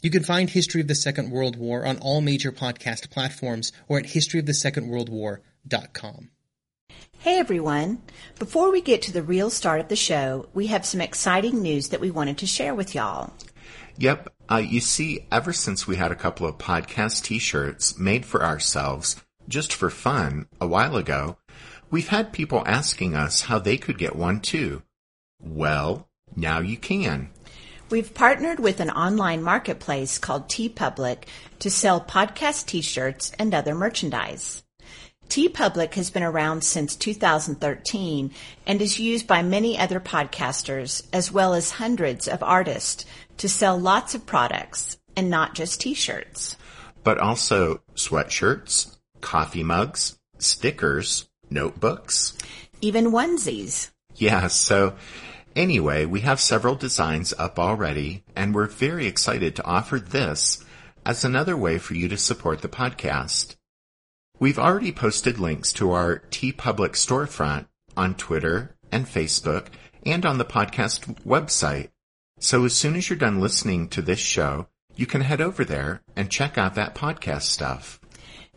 You can find History of the Second World War on all major podcast platforms or at historyofthesecondworldwar.com. Hey everyone. Before we get to the real start of the show, we have some exciting news that we wanted to share with y'all. Yep. Uh, you see, ever since we had a couple of podcast t-shirts made for ourselves just for fun a while ago, we've had people asking us how they could get one too. Well, now you can. We've partnered with an online marketplace called TeePublic to sell podcast t-shirts and other merchandise. TeePublic has been around since 2013 and is used by many other podcasters as well as hundreds of artists to sell lots of products and not just t-shirts. But also sweatshirts, coffee mugs, stickers, notebooks, even onesies. Yeah, so Anyway, we have several designs up already, and we're very excited to offer this as another way for you to support the podcast. We've already posted links to our TeePublic storefront on Twitter and Facebook and on the podcast website. So as soon as you're done listening to this show, you can head over there and check out that podcast stuff.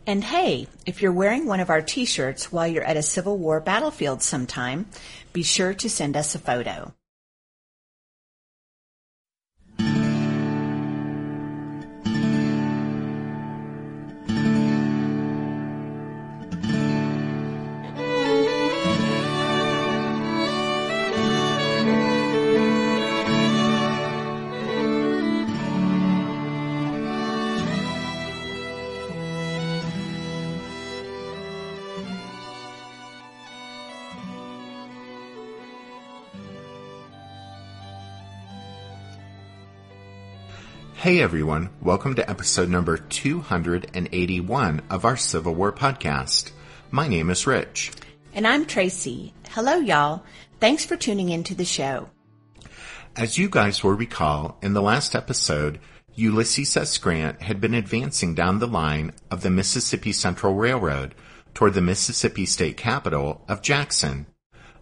And hey, if you're wearing one of our t-shirts while you're at a Civil War battlefield sometime, be sure to send us a photo. Hey everyone, welcome to episode number 281 of our Civil War podcast. My name is Rich. And I'm Tracy. Hello y'all. Thanks for tuning into the show. As you guys will recall, in the last episode, Ulysses S. Grant had been advancing down the line of the Mississippi Central Railroad toward the Mississippi state capital of Jackson,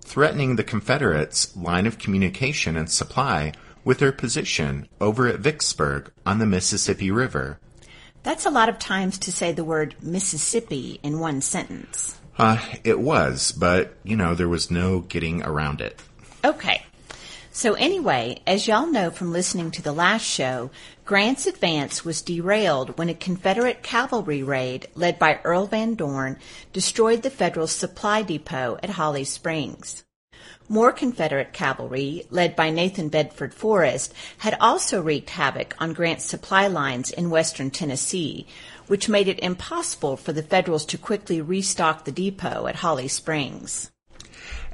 threatening the Confederates' line of communication and supply with their position over at Vicksburg on the Mississippi River. That's a lot of times to say the word Mississippi in one sentence. Uh, it was, but, you know, there was no getting around it. Okay. So anyway, as y'all know from listening to the last show, Grant's advance was derailed when a Confederate cavalry raid led by Earl Van Dorn destroyed the Federal supply depot at Holly Springs. More Confederate cavalry, led by Nathan Bedford Forrest, had also wreaked havoc on Grant's supply lines in western Tennessee, which made it impossible for the Federals to quickly restock the depot at Holly Springs.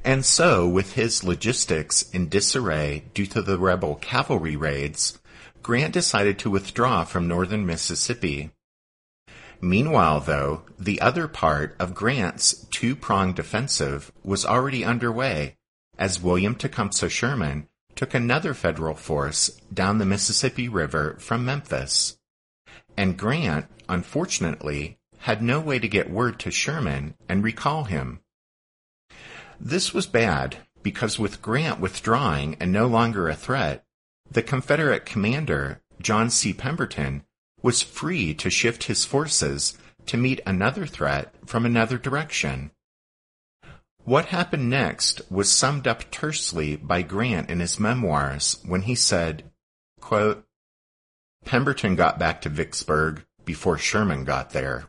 And so, with his logistics in disarray due to the rebel cavalry raids, Grant decided to withdraw from northern Mississippi. Meanwhile, though, the other part of Grant's two-pronged offensive was already underway as William Tecumseh Sherman took another federal force down the Mississippi River from Memphis. And Grant, unfortunately, had no way to get word to Sherman and recall him. This was bad because with Grant withdrawing and no longer a threat, the Confederate commander, John C. Pemberton, was free to shift his forces to meet another threat from another direction. What happened next was summed up tersely by Grant in his memoirs when he said, quote, Pemberton got back to Vicksburg before Sherman got there.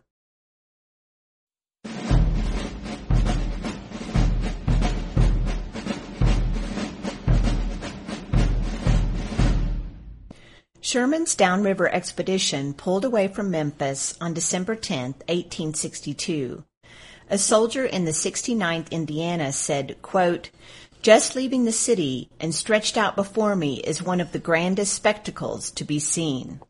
Sherman's downriver expedition pulled away from Memphis on December 10, 1862. A soldier in the 69th Indiana said, quote, just leaving the city and stretched out before me is one of the grandest spectacles to be seen.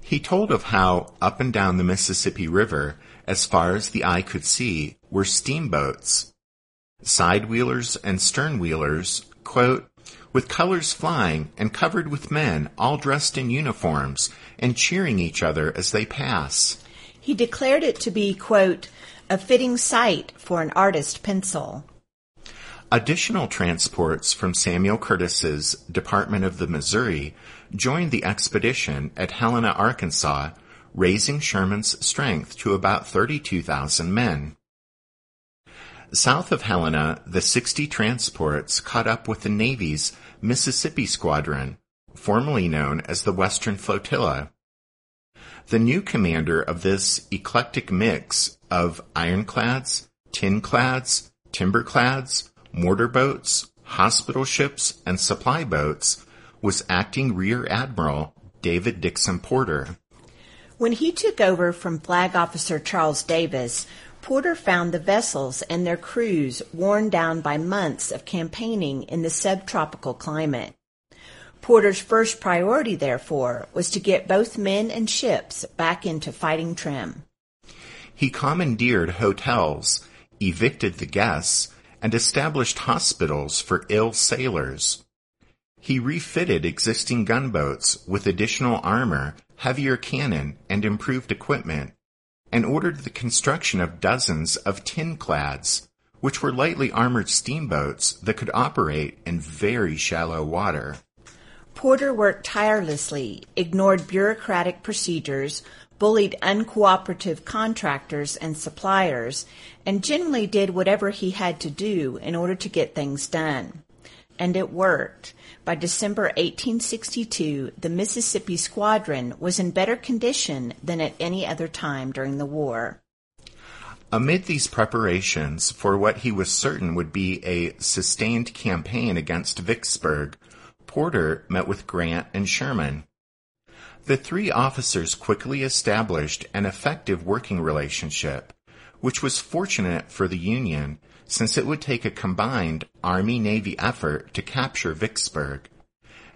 He told of how up and down the Mississippi River, as far as the eye could see, were steamboats. Side wheelers and stern wheelers, quote, with colors flying and covered with men all dressed in uniforms and cheering each other as they pass. He declared it to be, quote, a fitting sight for an artist pencil. Additional transports from Samuel Curtis's Department of the Missouri joined the expedition at Helena, Arkansas, raising Sherman's strength to about 32,000 men. South of Helena, the 60 transports caught up with the Navy's Mississippi Squadron, formerly known as the Western Flotilla. The new commander of this eclectic mix of ironclads, tinclads, timberclads, mortar boats, hospital ships, and supply boats was acting Rear Admiral David Dixon Porter. When he took over from Flag Officer Charles Davis, Porter found the vessels and their crews worn down by months of campaigning in the subtropical climate. Porter's first priority, therefore, was to get both men and ships back into fighting trim. He commandeered hotels, evicted the guests, and established hospitals for ill sailors. He refitted existing gunboats with additional armor, heavier cannon, and improved equipment, and ordered the construction of dozens of tinclads, which were lightly armored steamboats that could operate in very shallow water. Porter worked tirelessly, ignored bureaucratic procedures, bullied uncooperative contractors and suppliers, and generally did whatever he had to do in order to get things done. And it worked. By December 1862, the Mississippi Squadron was in better condition than at any other time during the war. Amid these preparations for what he was certain would be a sustained campaign against Vicksburg, Porter met with Grant and Sherman. The three officers quickly established an effective working relationship, which was fortunate for the Union since it would take a combined Army-Navy effort to capture Vicksburg.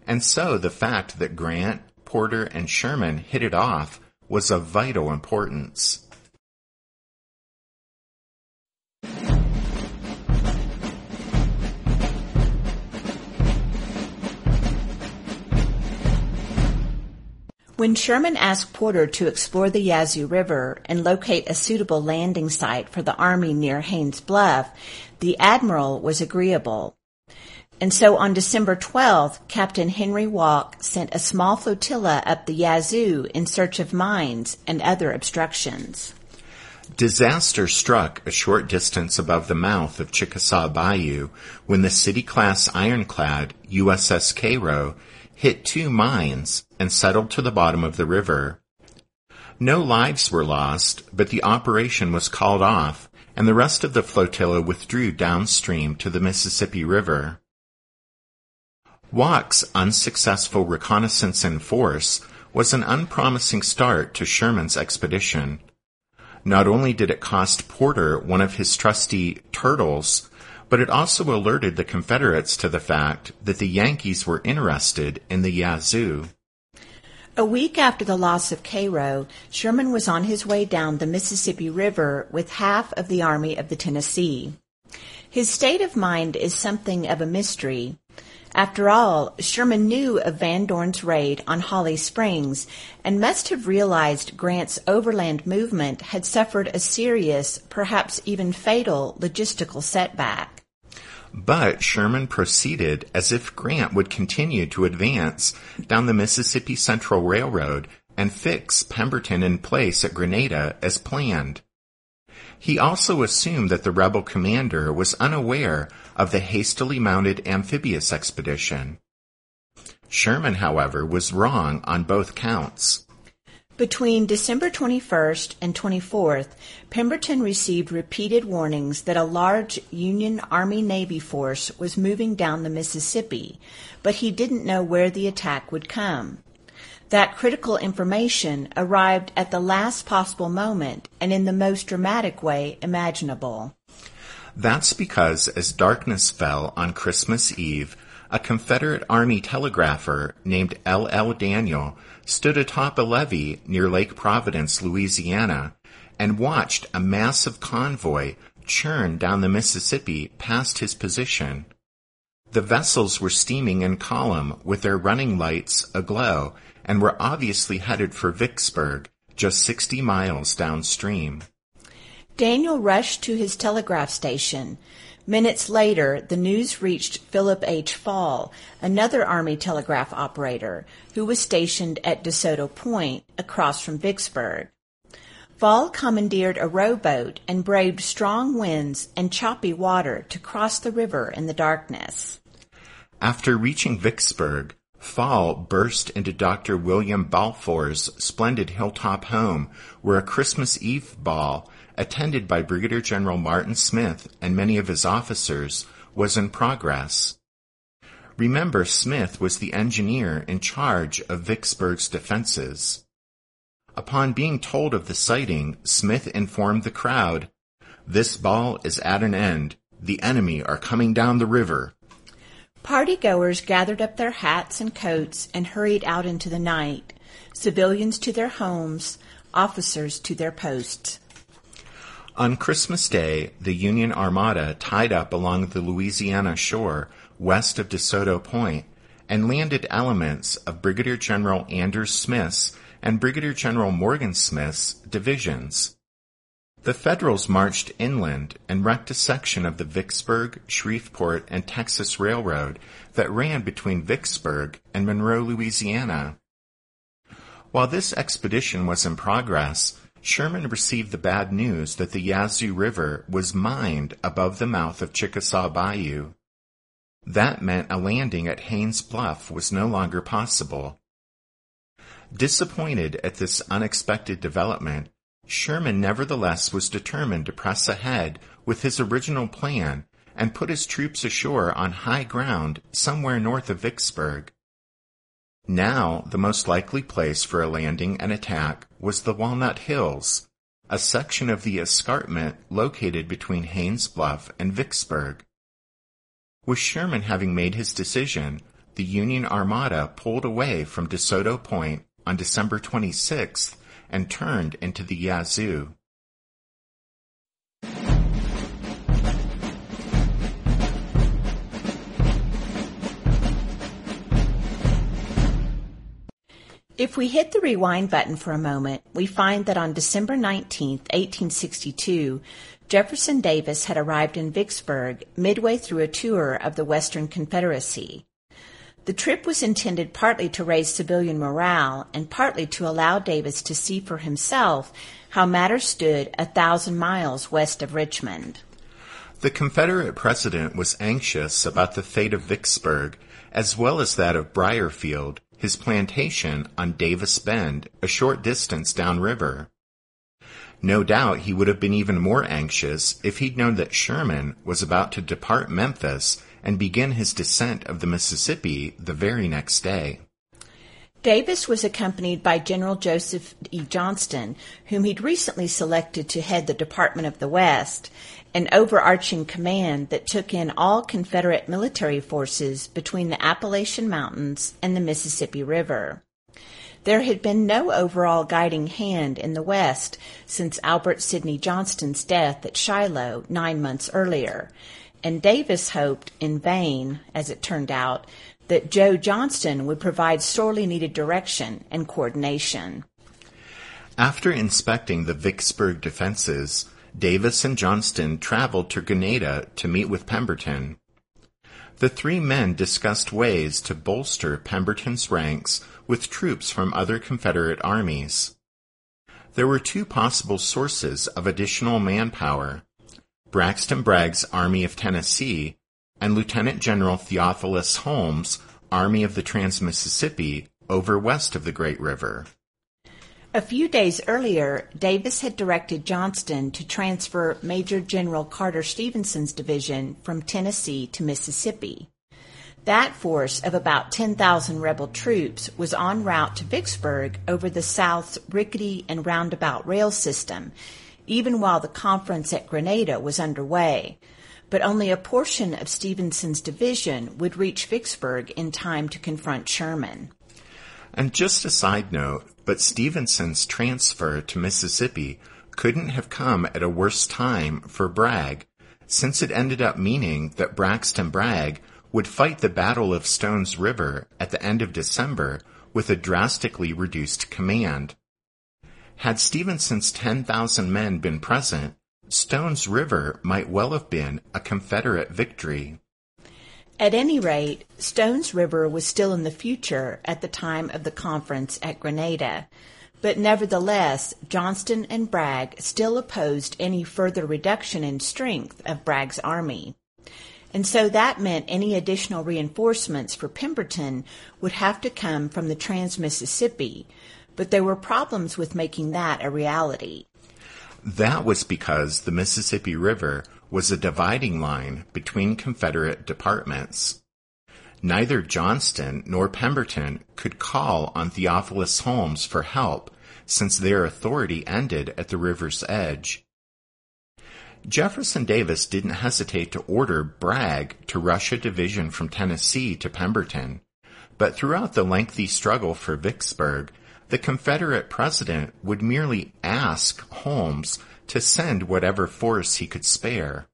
And so the fact that Grant, Porter, and Sherman hit it off was of vital importance. When Sherman asked Porter to explore the Yazoo River and locate a suitable landing site for the Army near Haines Bluff, the Admiral was agreeable. And so on December 12th, Captain Henry Walke sent a small flotilla up the Yazoo in search of mines and other obstructions. Disaster struck a short distance above the mouth of Chickasaw Bayou when the city-class ironclad USS Cairo hit two mines and settled to the bottom of the river. No lives were lost, but the operation was called off and the rest of the flotilla withdrew downstream to the Mississippi River. Walke's unsuccessful reconnaissance in force was an unpromising start to Sherman's expedition. Not only did it cost Porter one of his trusty turtles, but it also alerted the Confederates to the fact that the Yankees were interested in the Yazoo. A week after the loss of Cairo, Sherman was on his way down the Mississippi River with half of the Army of the Tennessee. His state of mind is something of a mystery. After all, Sherman knew of Van Dorn's raid on Holly Springs and must have realized Grant's overland movement had suffered a serious, perhaps even fatal, logistical setback. But Sherman proceeded as if Grant would continue to advance down the Mississippi Central Railroad and fix Pemberton in place at Grenada as planned. He also assumed that the rebel commander was unaware of the hastily mounted amphibious expedition. Sherman, however, was wrong on both counts. Between December 21st and 24th, Pemberton received repeated warnings that a large Union Army-Navy force was moving down the Mississippi, but he didn't know where the attack would come. That critical information arrived at the last possible moment and in the most dramatic way imaginable. That's because as darkness fell on Christmas Eve, a Confederate Army telegrapher named L. L. Daniel stood atop a levee near Lake Providence, Louisiana, and watched a massive convoy churn down the Mississippi past his position. The vessels were steaming in column with their running lights aglow and were obviously headed for Vicksburg, just 60 miles downstream. Daniel rushed to his telegraph station. Minutes later, the news reached Philip H. Fall, another Army telegraph operator, who was stationed at DeSoto Point across from Vicksburg. Fall commandeered a rowboat and braved strong winds and choppy water to cross the river in the darkness. After reaching Vicksburg, Fall burst into Dr. William Balfour's splendid hilltop home, where a Christmas Eve ball, attended by Brigadier General Martin Smith and many of his officers, was in progress. Remember, Smith was the engineer in charge of Vicksburg's defenses. Upon being told of the sighting, Smith informed the crowd, This ball is at an end. The enemy are coming down the river. Partygoers gathered up their hats and coats and hurried out into the night, civilians to their homes, officers to their posts. On Christmas Day, the Union Armada tied up along the Louisiana shore west of DeSoto Point and landed elements of Brigadier General Anders Smith's and Brigadier General Morgan Smith's divisions. The Federals marched inland and wrecked a section of the Vicksburg, Shreveport, and Texas Railroad that ran between Vicksburg and Monroe, Louisiana. While this expedition was in progress, Sherman received the bad news that the Yazoo River was mined above the mouth of Chickasaw Bayou. That meant a landing at Haines Bluff was no longer possible. Disappointed at this unexpected development, Sherman nevertheless was determined to press ahead with his original plan and put his troops ashore on high ground somewhere north of Vicksburg. Now, the most likely place for a landing and attack was the Walnut Hills, a section of the escarpment located between Haines Bluff and Vicksburg. With Sherman having made his decision, the Union Armada pulled away from DeSoto Point on December 26th and turned into the Yazoo. If we hit the rewind button for a moment, we find that on December 19, 1862, Jefferson Davis had arrived in Vicksburg midway through a tour of the Western Confederacy. The trip was intended partly to raise civilian morale and partly to allow Davis to see for himself how matters stood a thousand miles west of Richmond. The Confederate president was anxious about the fate of Vicksburg as well as that of Briarfield, his plantation on Davis Bend, a short distance downriver. No doubt he would have been even more anxious if he'd known that Sherman was about to depart Memphis and begin his descent of the Mississippi the very next day. Davis was accompanied by General Joseph E. Johnston, whom he'd recently selected to head the Department of the West, an overarching command that took in all Confederate military forces between the Appalachian Mountains and the Mississippi River. There had been no overall guiding hand in the West since Albert Sidney Johnston's death at Shiloh nine months earlier, and Davis hoped, in vain, as it turned out, that Joe Johnston would provide sorely needed direction and coordination. After inspecting the Vicksburg defenses, Davis and Johnston traveled to Grenada to meet with Pemberton. The three men discussed ways to bolster Pemberton's ranks with troops from other Confederate armies. There were two possible sources of additional manpower Braxton Bragg's Army of Tennessee, and Lieutenant General Theophilus Holmes' Army of the Trans-Mississippi over west of the Great River. A few days earlier, Davis had directed Johnston to transfer Major General Carter Stevenson's division from Tennessee to Mississippi. That force of about 10,000 rebel troops was en route to Vicksburg over the South's rickety and roundabout rail system even while the conference at Grenada was underway. but only a portion of Stevenson's division would reach Vicksburg in time to confront Sherman. And just a side note, but Stevenson's transfer to Mississippi couldn't have come at a worse time for Bragg, since it ended up meaning that Braxton Bragg would fight the Battle of Stones River at the end of December with a drastically reduced command. Had Stevenson's 10,000 men been present, Stones River might well have been a Confederate victory. At any rate, Stones River was still in the future at the time of the conference at Grenada, but nevertheless, Johnston and Bragg still opposed any further reduction in strength of Bragg's army. And so that meant any additional reinforcements for Pemberton would have to come from the Trans-Mississippi, but there were problems with making that a reality. That was because the Mississippi River was a dividing line between Confederate departments. Neither Johnston nor Pemberton could call on Theophilus Holmes for help since their authority ended at the river's edge. Jefferson Davis didn't hesitate to order Bragg to rush a division from Tennessee to Pemberton, but throughout the lengthy struggle for Vicksburg, the Confederate president would merely ask Holmes to send whatever force he could spare.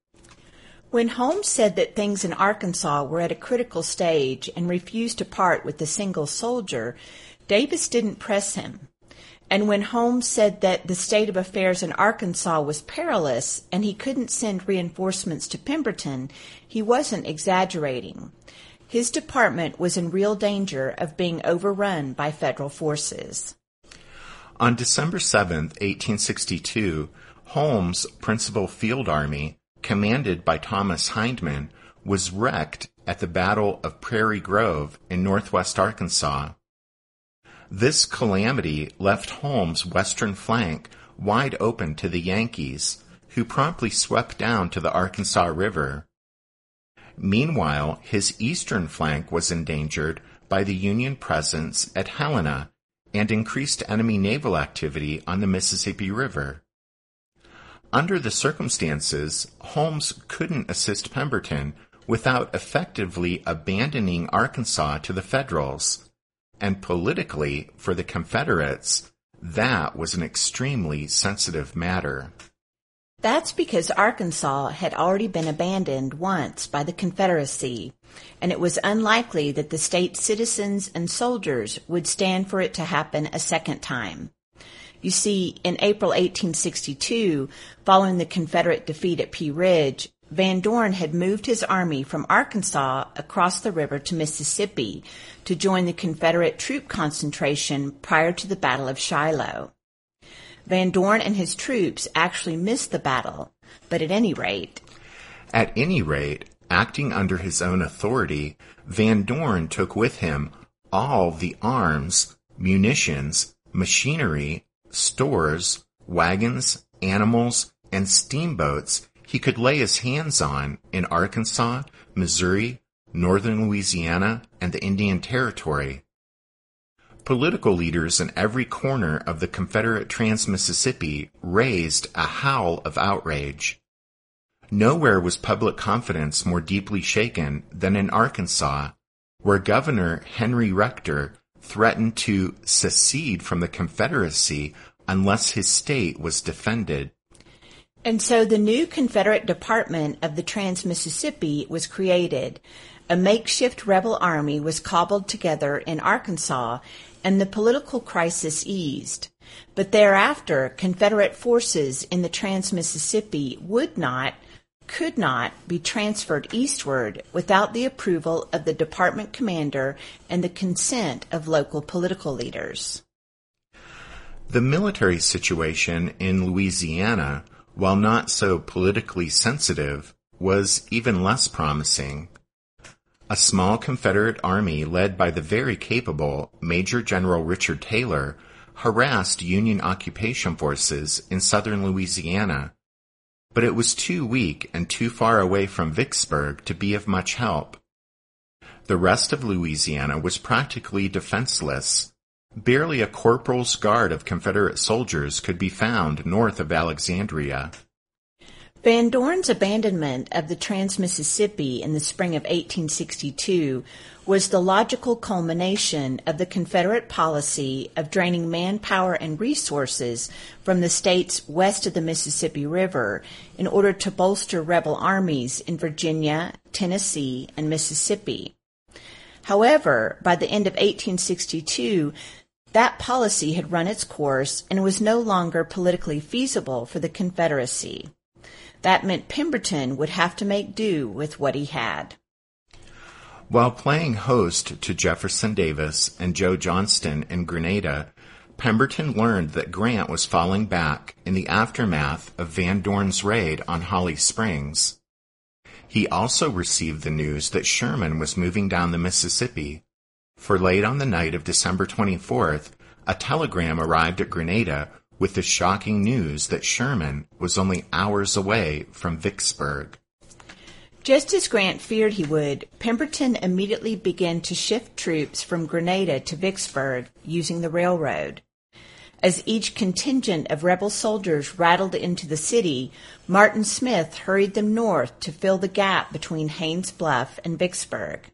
When Holmes said that things in Arkansas were at a critical stage and refused to part with a single soldier, Davis didn't press him. And when Holmes said that the state of affairs in Arkansas was perilous and he couldn't send reinforcements to Pemberton, he wasn't exaggerating. His department was in real danger of being overrun by federal forces. On December 7, 1862, Holmes' principal field army, commanded by Thomas Hindman, was wrecked at the Battle of Prairie Grove in northwest Arkansas. This calamity left Holmes' western flank wide open to the Yankees, who promptly swept down to the Arkansas River. Meanwhile, his eastern flank was endangered by the Union presence at Helena and increased enemy naval activity on the Mississippi River. Under the circumstances, Holmes couldn't assist Pemberton without effectively abandoning Arkansas to the Federals. And politically, for the Confederates, that was an extremely sensitive matter. That's because Arkansas had already been abandoned once by the Confederacy, and it was unlikely that the state's citizens and soldiers would stand for it to happen a second time. You see, in April 1862, following the Confederate defeat at Pea Ridge, Van Dorn had moved his army from Arkansas across the river to Mississippi to join the Confederate troop concentration prior to the Battle of Shiloh. Van Dorn and his troops actually missed the battle, but at any rate. At any rate, acting under his own authority, Van Dorn took with him all the arms, munitions, machinery, stores, wagons, animals, and steamboats he could lay his hands on in Arkansas, Missouri, northern Louisiana, and the Indian Territory. Political leaders in every corner of the Confederate Trans-Mississippi raised a howl of outrage. Nowhere was public confidence more deeply shaken than in Arkansas, where Governor Henry Rector threatened to secede from the Confederacy unless his state was defended. And so the new Confederate Department of the Trans-Mississippi was created. A makeshift rebel army was cobbled together in Arkansas and the political crisis eased. But thereafter, Confederate forces in the Trans-Mississippi would not, could not be transferred eastward without the approval of the department commander and the consent of local political leaders. The military situation in Louisiana while not so politically sensitive, was even less promising. A small Confederate army led by the very capable Major General Richard Taylor harassed Union occupation forces in southern Louisiana, but it was too weak and too far away from Vicksburg to be of much help. The rest of Louisiana was practically defenseless, Barely a corporal's guard of Confederate soldiers could be found north of Alexandria. Van Dorn's abandonment of the Trans-Mississippi in the spring of 1862 was the logical culmination of the Confederate policy of draining manpower and resources from the states west of the Mississippi River in order to bolster rebel armies in Virginia, Tennessee, and Mississippi. However, by the end of 1862, that policy had run its course and was no longer politically feasible for the Confederacy. That meant Pemberton would have to make do with what he had. While playing host to Jefferson Davis and Joe Johnston in Grenada, Pemberton learned that Grant was falling back in the aftermath of Van Dorn's raid on Holly Springs. He also received the news that Sherman was moving down the Mississippi, for late on the night of December 24th, a telegram arrived at Grenada with the shocking news that Sherman was only hours away from Vicksburg. Just as Grant feared he would, Pemberton immediately began to shift troops from Grenada to Vicksburg using the railroad. As each contingent of rebel soldiers rattled into the city, Martin Smith hurried them north to fill the gap between Haines Bluff and Vicksburg.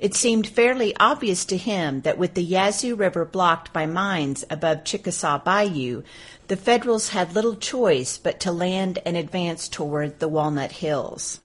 It seemed fairly obvious to him that with the Yazoo River blocked by mines above Chickasaw Bayou, the Federals had little choice but to land and advance toward the Walnut Hills.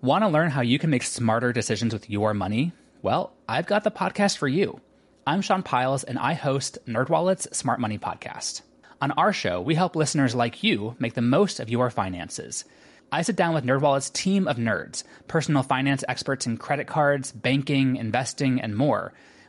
Want to learn how you can make smarter decisions with your money? Well, I've got the podcast for you. I'm Sean Pyles, and I host NerdWallet's Smart Money Podcast. On our show, we help listeners like you make the most of your finances. I sit down with NerdWallet's team of nerds, personal finance experts in credit cards, banking, investing, and more.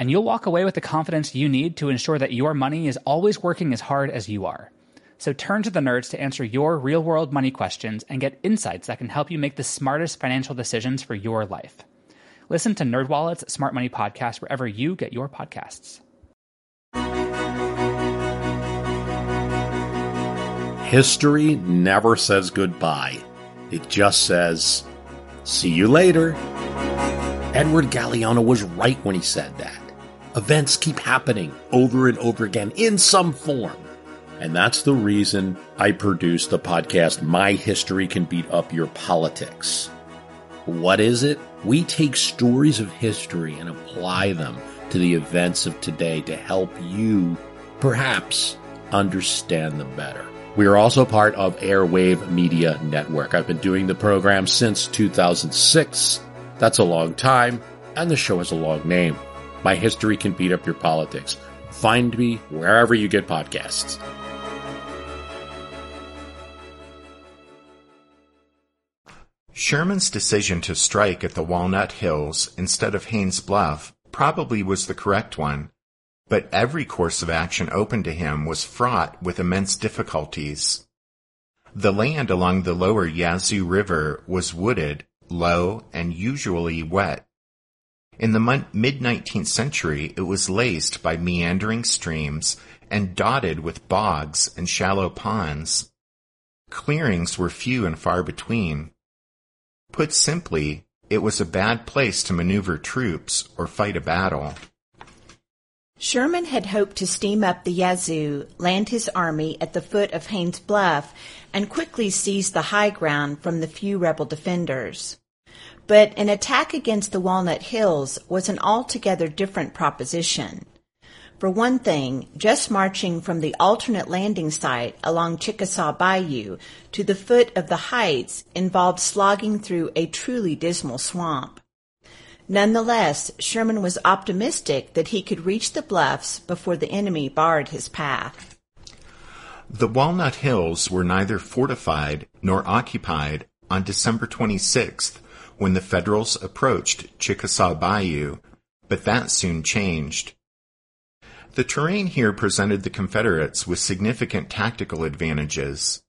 And you'll walk away with the confidence you need to ensure that your money is always working as hard as you are. So turn to the nerds to answer your real world money questions and get insights that can help you make the smartest financial decisions for your life. Listen to NerdWallet's Smart Money Podcast wherever you get your podcasts. History never says goodbye. It just says, see you later. Edward Galeano was right when he said that. Events keep happening over and over again in some form. And that's the reason I produce the podcast, My History Can Beat Up Your Politics. What is it? We take stories of history and apply them to the events of today to help you, perhaps, understand them better. We are also part of Airwave Media Network. I've been doing the program since 2006. That's a long time, and the show has a long name. My history can beat up your politics. Find me wherever you get podcasts. Sherman's decision to strike at the Walnut Hills instead of Haines Bluff probably was the correct one, but every course of action open to him was fraught with immense difficulties. The land along the lower Yazoo River was wooded, low, and usually wet. In the mid-19th century, it was laced by meandering streams and dotted with bogs and shallow ponds. Clearings were few and far between. Put simply, it was a bad place to maneuver troops or fight a battle. Sherman had hoped to steam up the Yazoo, land his army at the foot of Haines Bluff, and quickly seize the high ground from the few rebel defenders. But an attack against the Walnut Hills was an altogether different proposition. For one thing, just marching from the alternate landing site along Chickasaw Bayou to the foot of the heights involved slogging through a truly dismal swamp. Nonetheless, Sherman was optimistic that he could reach the bluffs before the enemy barred his path. The Walnut Hills were neither fortified nor occupied on December 26th when the Federals approached Chickasaw Bayou, but that soon changed. The terrain here presented the Confederates with significant tactical advantages.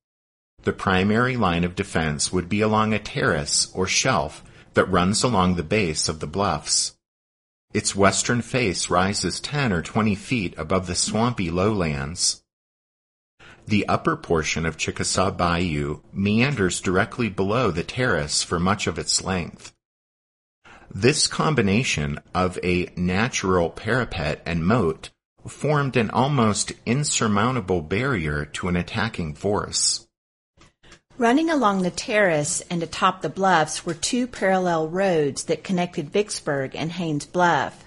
The primary line of defense would be along a terrace or shelf that runs along the base of the bluffs. Its western face rises 10 or 20 feet above the swampy lowlands. The upper portion of Chickasaw Bayou meanders directly below the terrace for much of its length. This combination of a natural parapet and moat formed an almost insurmountable barrier to an attacking force. Running along the terrace and atop the bluffs were two parallel roads that connected Vicksburg and Haines Bluff.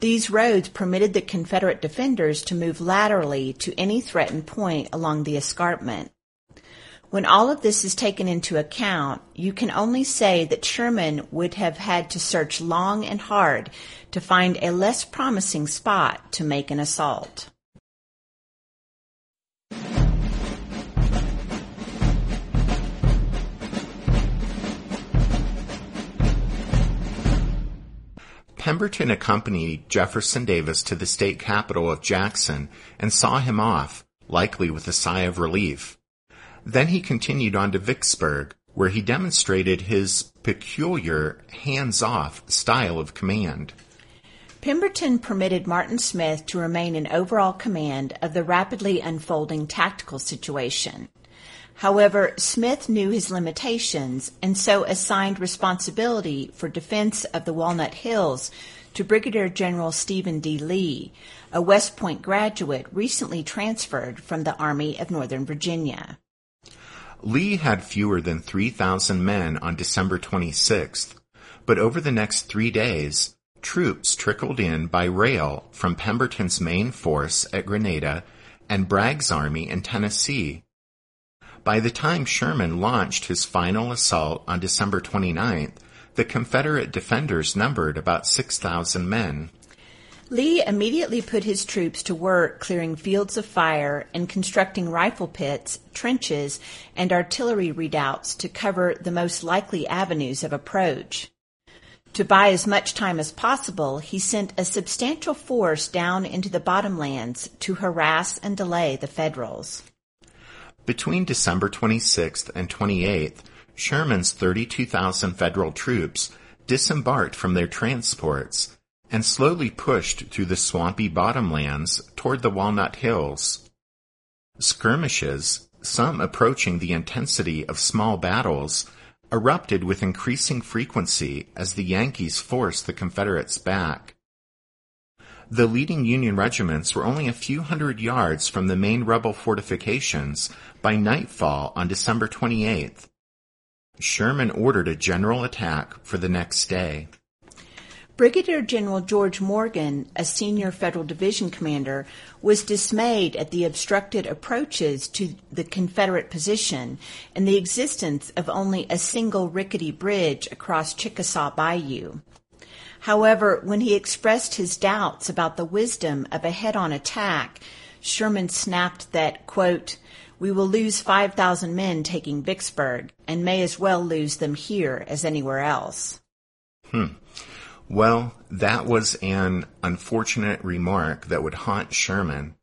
These roads permitted the Confederate defenders to move laterally to any threatened point along the escarpment. When all of this is taken into account, you can only say that Sherman would have had to search long and hard to find a less promising spot to make an assault. Pemberton accompanied Jefferson Davis to the state capital of Jackson and saw him off, likely with a sigh of relief. Then he continued on to Vicksburg, where he demonstrated his peculiar hands-off style of command. Pemberton permitted Martin Smith to remain in overall command of the rapidly unfolding tactical situation. However, Smith knew his limitations and so assigned responsibility for defense of the Walnut Hills to Brigadier General Stephen D. Lee, a West Point graduate recently transferred from the Army of Northern Virginia. Lee had fewer than 3,000 men on December 26th, but over the next three days, troops trickled in by rail from Pemberton's main force at Grenada and Bragg's army in Tennessee. By the time Sherman launched his final assault on December 29th, the Confederate defenders numbered about 6,000 men. Lee immediately put his troops to work clearing fields of fire and constructing rifle pits, trenches, and artillery redoubts to cover the most likely avenues of approach. To buy as much time as possible, he sent a substantial force down into the bottomlands to harass and delay the Federals. Between December 26th and 28th, Sherman's 32,000 Federal troops disembarked from their transports and slowly pushed through the swampy bottomlands toward the Walnut Hills. Skirmishes, some approaching the intensity of small battles, erupted with increasing frequency as the Yankees forced the Confederates back. The leading Union regiments were only a few hundred yards from the main rebel fortifications by nightfall on December 28th. Sherman ordered a general attack for the next day. Brigadier General George Morgan, a senior federal division commander, was dismayed at the obstructed approaches to the Confederate position and the existence of only a single rickety bridge across Chickasaw Bayou. However, when he expressed his doubts about the wisdom of a head-on attack, Sherman snapped that, quote, we will lose 5,000 men taking Vicksburg and may as well lose them here as anywhere else. Hmm. Well, that was an unfortunate remark that would haunt Sherman,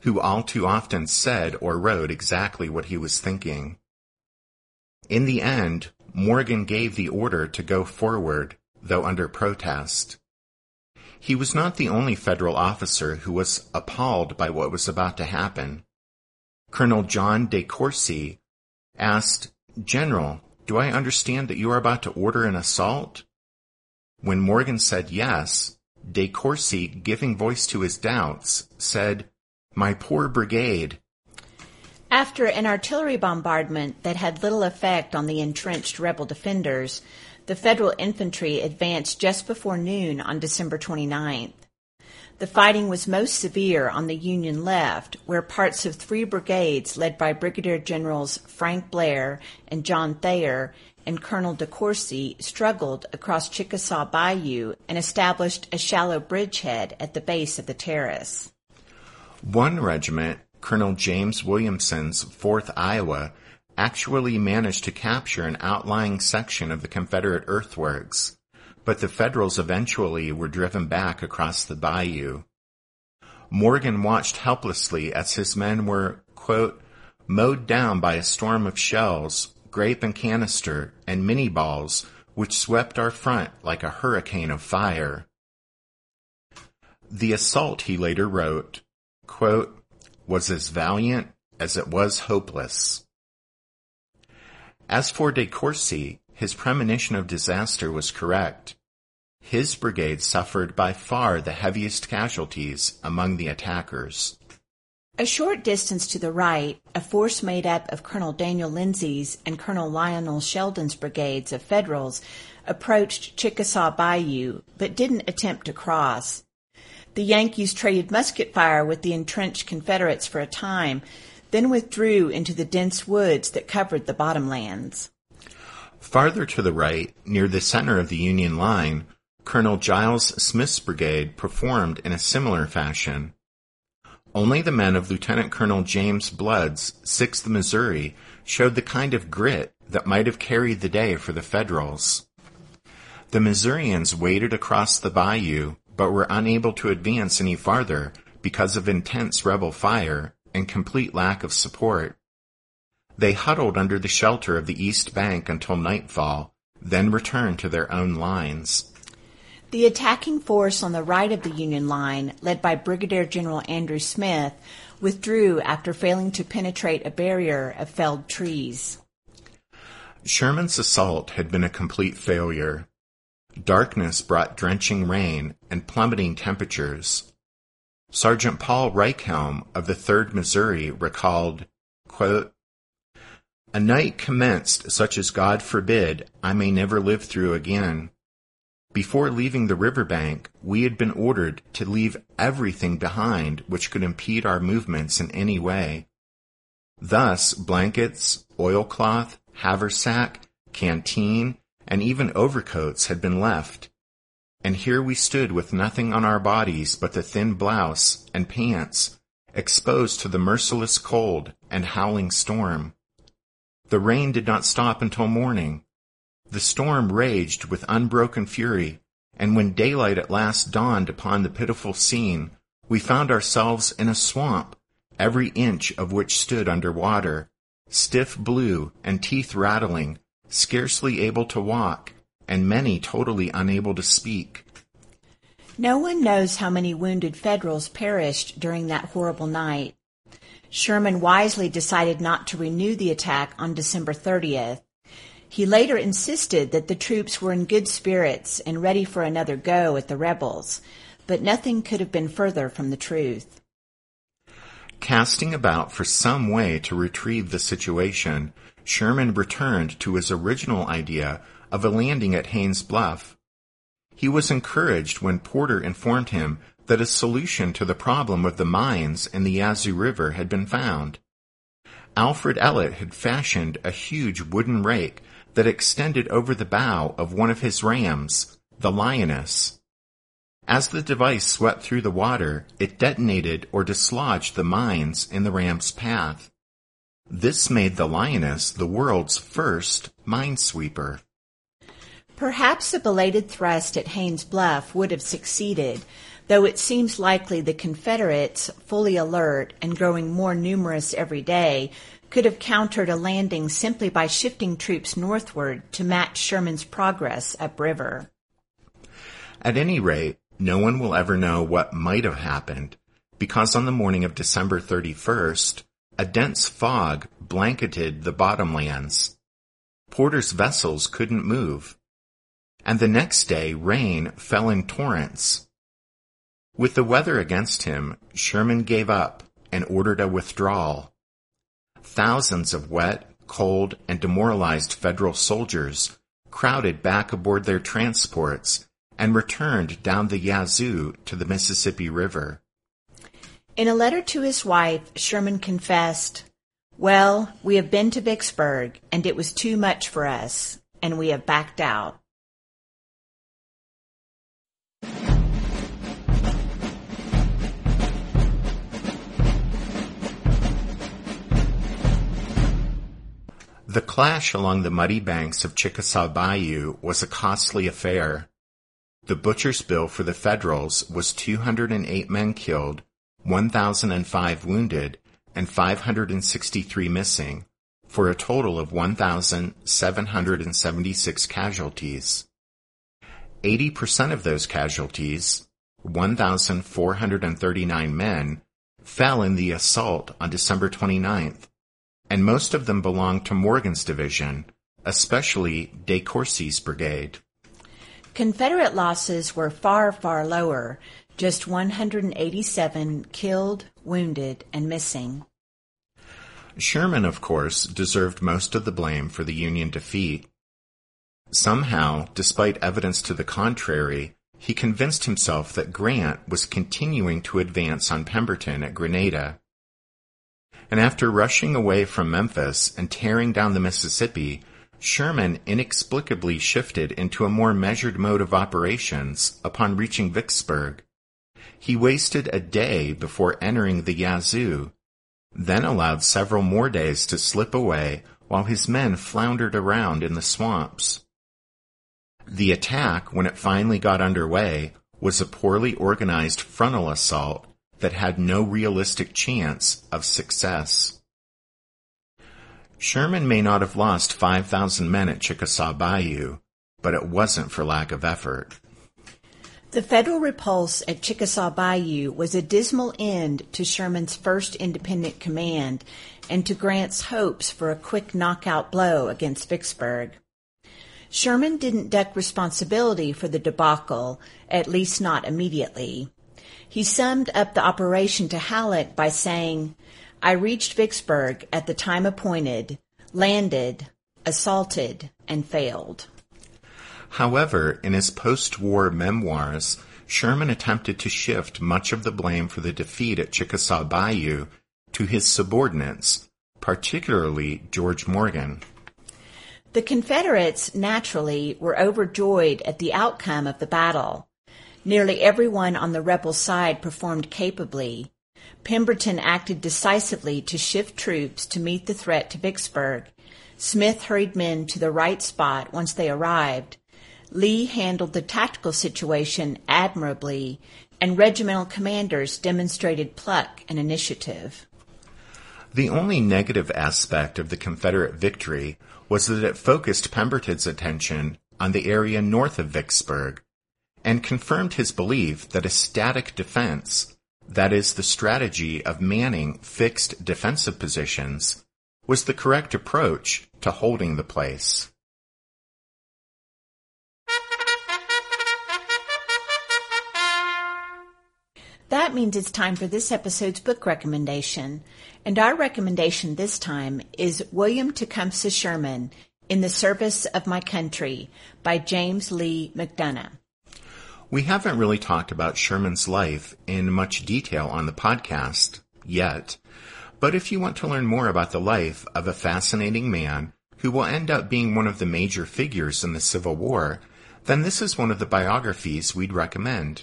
who all too often said or wrote exactly what he was thinking. In the end, Morgan gave the order to go forward, though under protest. He was not the only federal officer who was appalled by what was about to happen. Colonel John de Courcy asked, General, do I understand that you are about to order an assault? When Morgan said yes, De Courcy, giving voice to his doubts, said, My poor brigade. After an artillery bombardment that had little effect on the entrenched rebel defenders, the Federal infantry advanced just before noon on December 29th. The fighting was most severe on the Union left, where parts of three brigades led by Brigadier Generals Frank Blair and John Thayer and Colonel de Courcy struggled across Chickasaw Bayou and established a shallow bridgehead at the base of the terrace. One regiment, Colonel James Williamson's 4th Iowa, actually managed to capture an outlying section of the Confederate earthworks, but the Federals eventually were driven back across the bayou. Morgan watched helplessly as his men were, quote, mowed down by a storm of shells, grape and canister, and Minié balls, which swept our front like a hurricane of fire. The assault, he later wrote, quote, was as valiant as it was hopeless. As for De Courcy, his premonition of disaster was correct. His brigade suffered by far the heaviest casualties among the attackers. A short distance to the right, a force made up of Colonel Daniel Lindsey's and Colonel Lionel Sheldon's brigades of Federals approached Chickasaw Bayou, but didn't attempt to cross. The Yankees traded musket fire with the entrenched Confederates for a time, then withdrew into the dense woods that covered the bottomlands. Farther to the right, near the center of the Union line, Colonel Giles Smith's brigade performed in a similar fashion. Only the men of Lieutenant Colonel James Blood's 6th Missouri showed the kind of grit that might have carried the day for the Federals. The Missourians waded across the bayou, but were unable to advance any farther because of intense rebel fire and complete lack of support. They huddled under the shelter of the east bank until nightfall, then returned to their own lines. The attacking force on the right of the Union line, led by Brigadier General Andrew Smith, withdrew after failing to penetrate a barrier of felled trees. Sherman's assault had been a complete failure. Darkness brought drenching rain and plummeting temperatures. Sergeant Paul Reichhelm of the 3rd Missouri recalled, quote, A night commenced such as God forbid I may never live through again. Before leaving the riverbank, we had been ordered to leave everything behind which could impede our movements in any way. Thus, blankets, oilcloth, haversack, canteen, and even overcoats had been left. And here we stood with nothing on our bodies but the thin blouse and pants, exposed to the merciless cold and howling storm. The rain did not stop until morning, the storm raged with unbroken fury, and when daylight at last dawned upon the pitiful scene, we found ourselves in a swamp, every inch of which stood under water, stiff blue and teeth rattling, scarcely able to walk, and many totally unable to speak. No one knows how many wounded Federals perished during that horrible night. Sherman wisely decided not to renew the attack on December 30th. He later insisted that the troops were in good spirits and ready for another go at the rebels, but nothing could have been further from the truth. Casting about for some way to retrieve the situation, Sherman returned to his original idea of a landing at Haines Bluff. He was encouraged when Porter informed him that a solution to the problem of the mines in the Yazoo River had been found. Alfred Ellet had fashioned a huge wooden rake that extended over the bow of one of his rams, the Lioness. As the device swept through the water, it detonated or dislodged the mines in the ram's path. This made the Lioness the world's first minesweeper. Perhaps a belated thrust at Haines Bluff would have succeeded, though it seems likely the Confederates, fully alert and growing more numerous every day, could have countered a landing simply by shifting troops northward to match Sherman's progress upriver. At any rate, no one will ever know what might have happened, because on the morning of December 31st, a dense fog blanketed the bottomlands. Porter's vessels couldn't move. And the next day, rain fell in torrents. With the weather against him, Sherman gave up and ordered a withdrawal. Thousands of wet, cold, and demoralized federal soldiers crowded back aboard their transports and returned down the Yazoo to the Mississippi River. In a letter to his wife, Sherman confessed, Well, we have been to Vicksburg, and it was too much for us, and we have backed out. The clash along the muddy banks of Chickasaw Bayou was a costly affair. The butcher's bill for the Federals was 208 men killed, 1,005 wounded, and 563 missing, for a total of 1,776 casualties. 80% of those casualties, 1,439 men, fell in the assault on December 29th, and most of them belonged to Morgan's division, especially De Courcy's brigade. Confederate losses were far, far lower, just 187 killed, wounded, and missing. Sherman, of course, deserved most of the blame for the Union defeat. Somehow, despite evidence to the contrary, he convinced himself that Grant was continuing to advance on Pemberton at Grenada. And after rushing away from Memphis and tearing down the Mississippi, Sherman inexplicably shifted into a more measured mode of operations upon reaching Vicksburg. He wasted a day before entering the Yazoo, then allowed several more days to slip away while his men floundered around in the swamps. The attack, when it finally got underway, was a poorly organized frontal assault that had no realistic chance of success. Sherman may not have lost 5,000 men at Chickasaw Bayou, but it wasn't for lack of effort. The Federal repulse at Chickasaw Bayou was a dismal end to Sherman's first independent command and to Grant's hopes for a quick knockout blow against Vicksburg. Sherman didn't duck responsibility for the debacle, at least not immediately. He summed up the operation to Halleck by saying, I reached Vicksburg at the time appointed, landed, assaulted, and failed. However, in his post-war memoirs, Sherman attempted to shift much of the blame for the defeat at Chickasaw Bayou to his subordinates, particularly George Morgan. The Confederates, naturally, were overjoyed at the outcome of the battle. Nearly everyone on the rebel side performed capably. Pemberton acted decisively to shift troops to meet the threat to Vicksburg. Smith hurried men to the right spot once they arrived. Lee handled the tactical situation admirably, and regimental commanders demonstrated pluck and initiative. The only negative aspect of the Confederate victory was that it focused Pemberton's attention on the area north of Vicksburg and confirmed his belief that a static defense, that is, the strategy of manning fixed defensive positions, was the correct approach to holding the place. That means it's time for this episode's book recommendation. And our recommendation this time is William Tecumseh Sherman, In the Service of My Country by James Lee McDonough. We haven't really talked about Sherman's life in much detail on the podcast yet, but if you want to learn more about the life of a fascinating man who will end up being one of the major figures in the Civil War, then this is one of the biographies we'd recommend.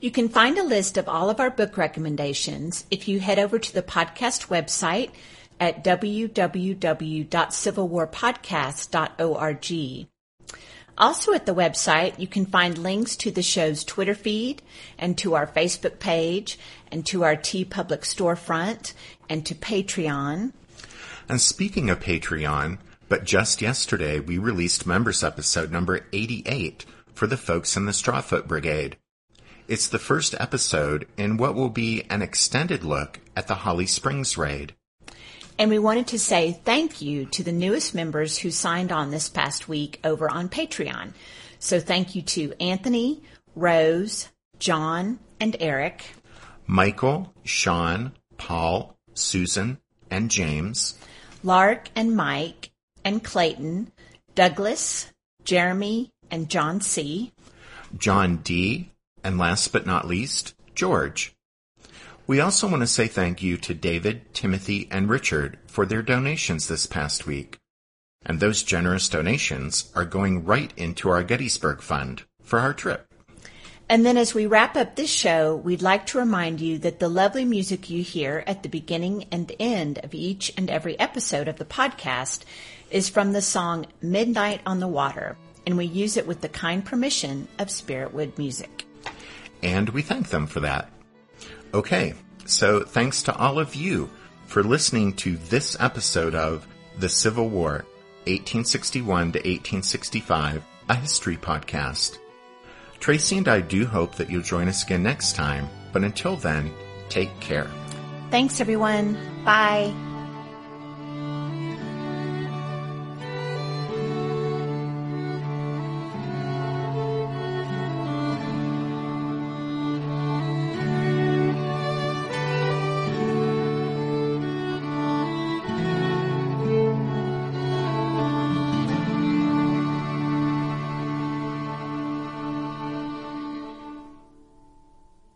You can find a list of all of our book recommendations if you head over to the podcast website at www.civilwarpodcast.org. Also at the website, you can find links to the show's Twitter feed and to our Facebook page and to our T TeePublic storefront and to Patreon. And speaking of Patreon, but just yesterday we released members episode number 88 for the folks in the Strawfoot Brigade. It's the first episode in what will be an extended look at the Holly Springs raid. And we wanted to say thank you to the newest members who signed on this past week over on Patreon. So thank you to Anthony, Rose, John, and Eric. Michael, Sean, Paul, Susan, and James. Lark and Mike and Clayton, Douglas, Jeremy, and John C. John D. And last but not least, George. We also want to say thank you to David, Timothy, and Richard for their donations this past week. And those generous donations are going right into our Gettysburg Fund for our trip. And then as we wrap up this show, we'd like to remind you that the lovely music you hear at the beginning and end of each and every episode of the podcast is from the song Midnight on the Water, and we use it with the kind permission of Spiritwood Music and we thank them for that. Okay, so thanks to all of you for listening to this episode of The Civil War, 1861 to 1865, a history podcast. Tracy and I do hope that you'll join us again next time, but until then, take care. Thanks, everyone. Bye.